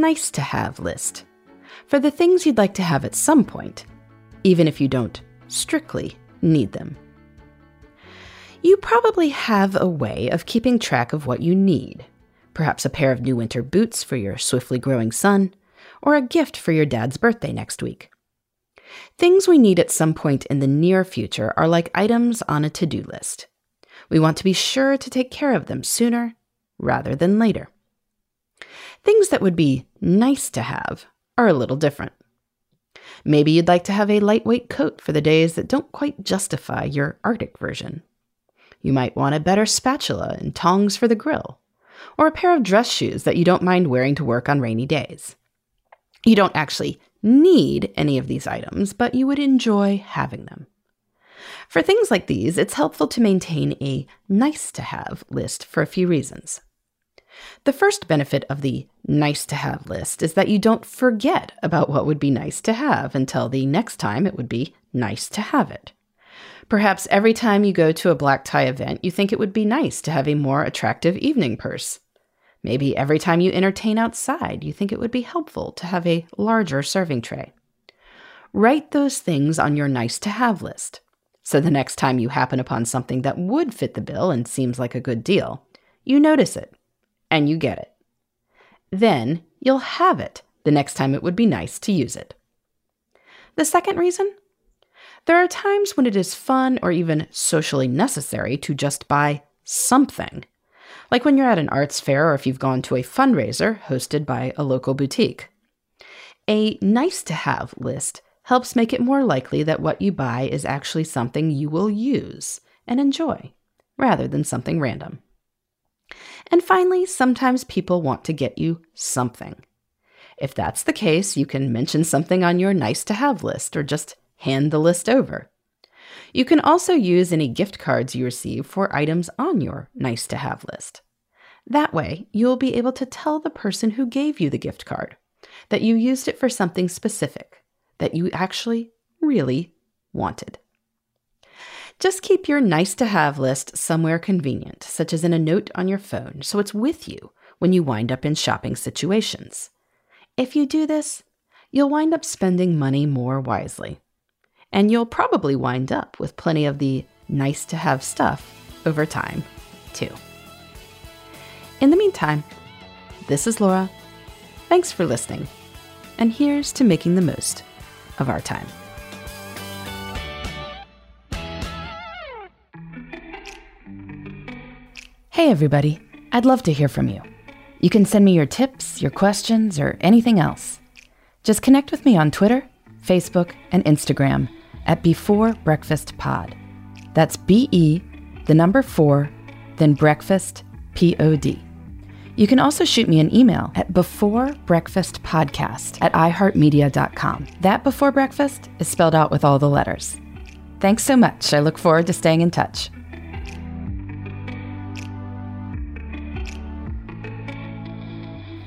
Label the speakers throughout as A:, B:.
A: nice to have list for the things you'd like to have at some point, even if you don't strictly need them. You probably have a way of keeping track of what you need. Perhaps a pair of new winter boots for your swiftly growing son, or a gift for your dad's birthday next week. Things we need at some point in the near future are like items on a to do list. We want to be sure to take care of them sooner rather than later. Things that would be nice to have are a little different. Maybe you'd like to have a lightweight coat for the days that don't quite justify your Arctic version. You might want a better spatula and tongs for the grill, or a pair of dress shoes that you don't mind wearing to work on rainy days. You don't actually need any of these items, but you would enjoy having them. For things like these, it's helpful to maintain a nice to have list for a few reasons. The first benefit of the nice to have list is that you don't forget about what would be nice to have until the next time it would be nice to have it. Perhaps every time you go to a black tie event, you think it would be nice to have a more attractive evening purse. Maybe every time you entertain outside, you think it would be helpful to have a larger serving tray. Write those things on your nice to have list. So the next time you happen upon something that would fit the bill and seems like a good deal, you notice it and you get it. Then you'll have it the next time it would be nice to use it. The second reason? There are times when it is fun or even socially necessary to just buy something. Like when you're at an arts fair or if you've gone to a fundraiser hosted by a local boutique. A nice to have list helps make it more likely that what you buy is actually something you will use and enjoy, rather than something random. And finally, sometimes people want to get you something. If that's the case, you can mention something on your nice to have list or just hand the list over. You can also use any gift cards you receive for items on your nice to have list. That way, you'll be able to tell the person who gave you the gift card that you used it for something specific that you actually really wanted. Just keep your nice to have list somewhere convenient, such as in a note on your phone, so it's with you when you wind up in shopping situations. If you do this, you'll wind up spending money more wisely. And you'll probably wind up with plenty of the nice to have stuff over time, too. In the meantime, this is Laura. Thanks for listening. And here's to making the most of our time. Hey, everybody. I'd love to hear from you. You can send me your tips, your questions, or anything else. Just connect with me on Twitter, Facebook, and Instagram at Before Breakfast Pod. That's B E, the number four, then breakfast, P O D. You can also shoot me an email at beforebreakfastpodcast at iheartmedia.com. That before breakfast is spelled out with all the letters. Thanks so much. I look forward to staying in touch.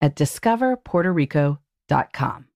A: at discoverpuertorico.com.